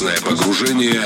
Безопасное погружение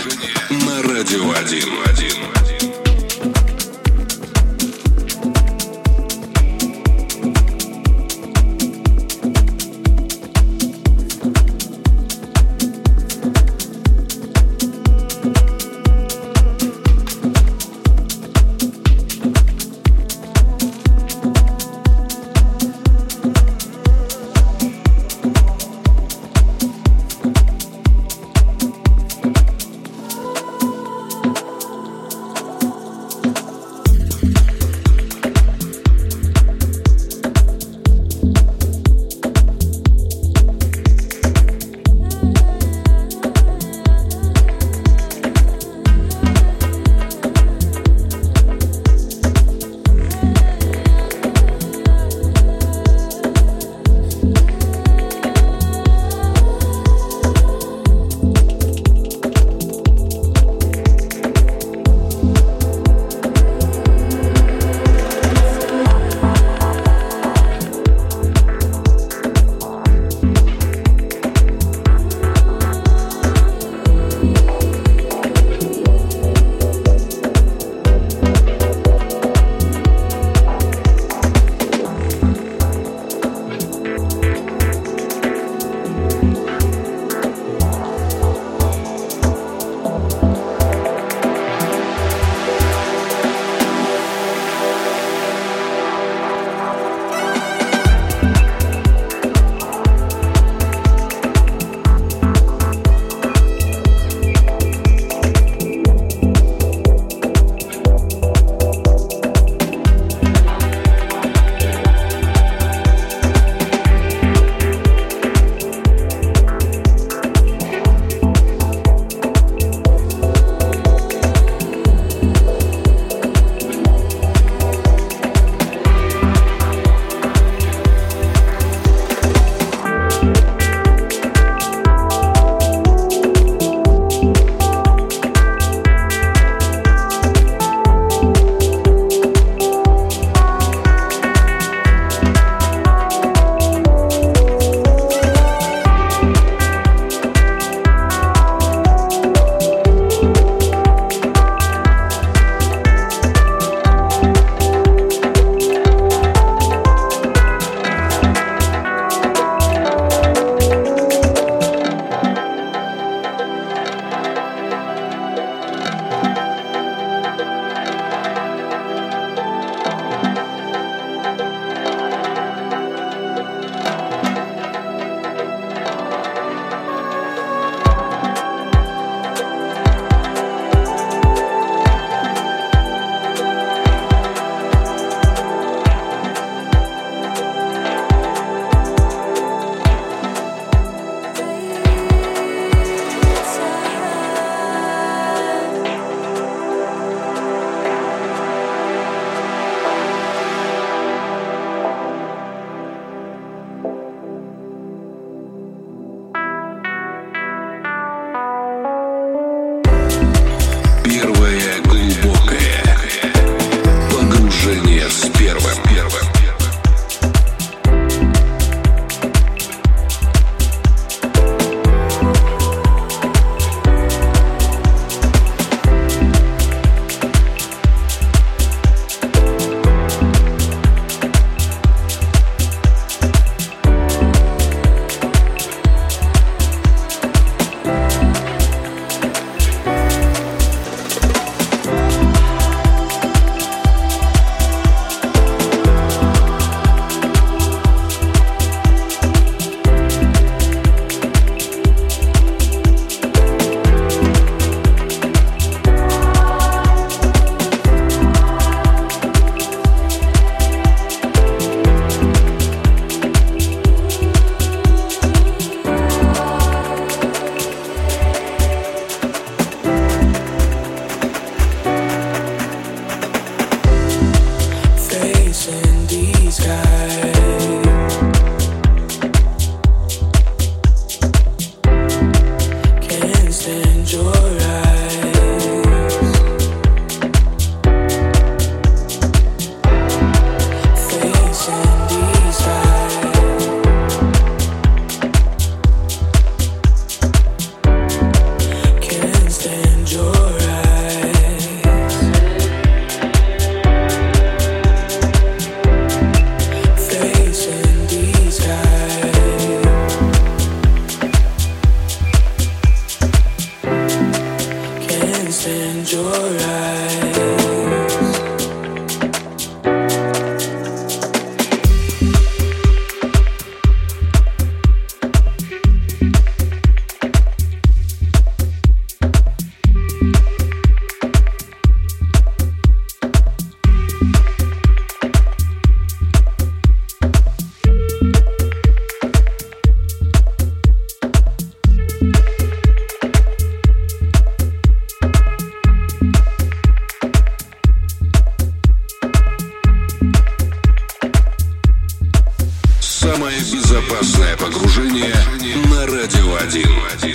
Радио 1.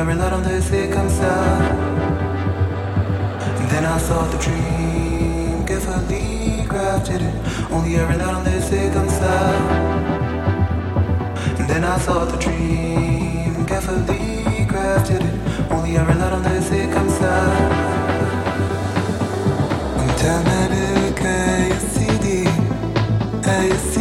jag rullade on comme ça And then I saw the dream carefully crafted. Only I rullade on comme ça And then I saw the dream carefully crafted. Only I rullade det comme ça تعمل كيسيدي أيسيدي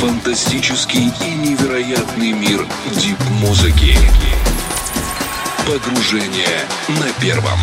фантастический и невероятный мир дип-музыки. Погружение на первом.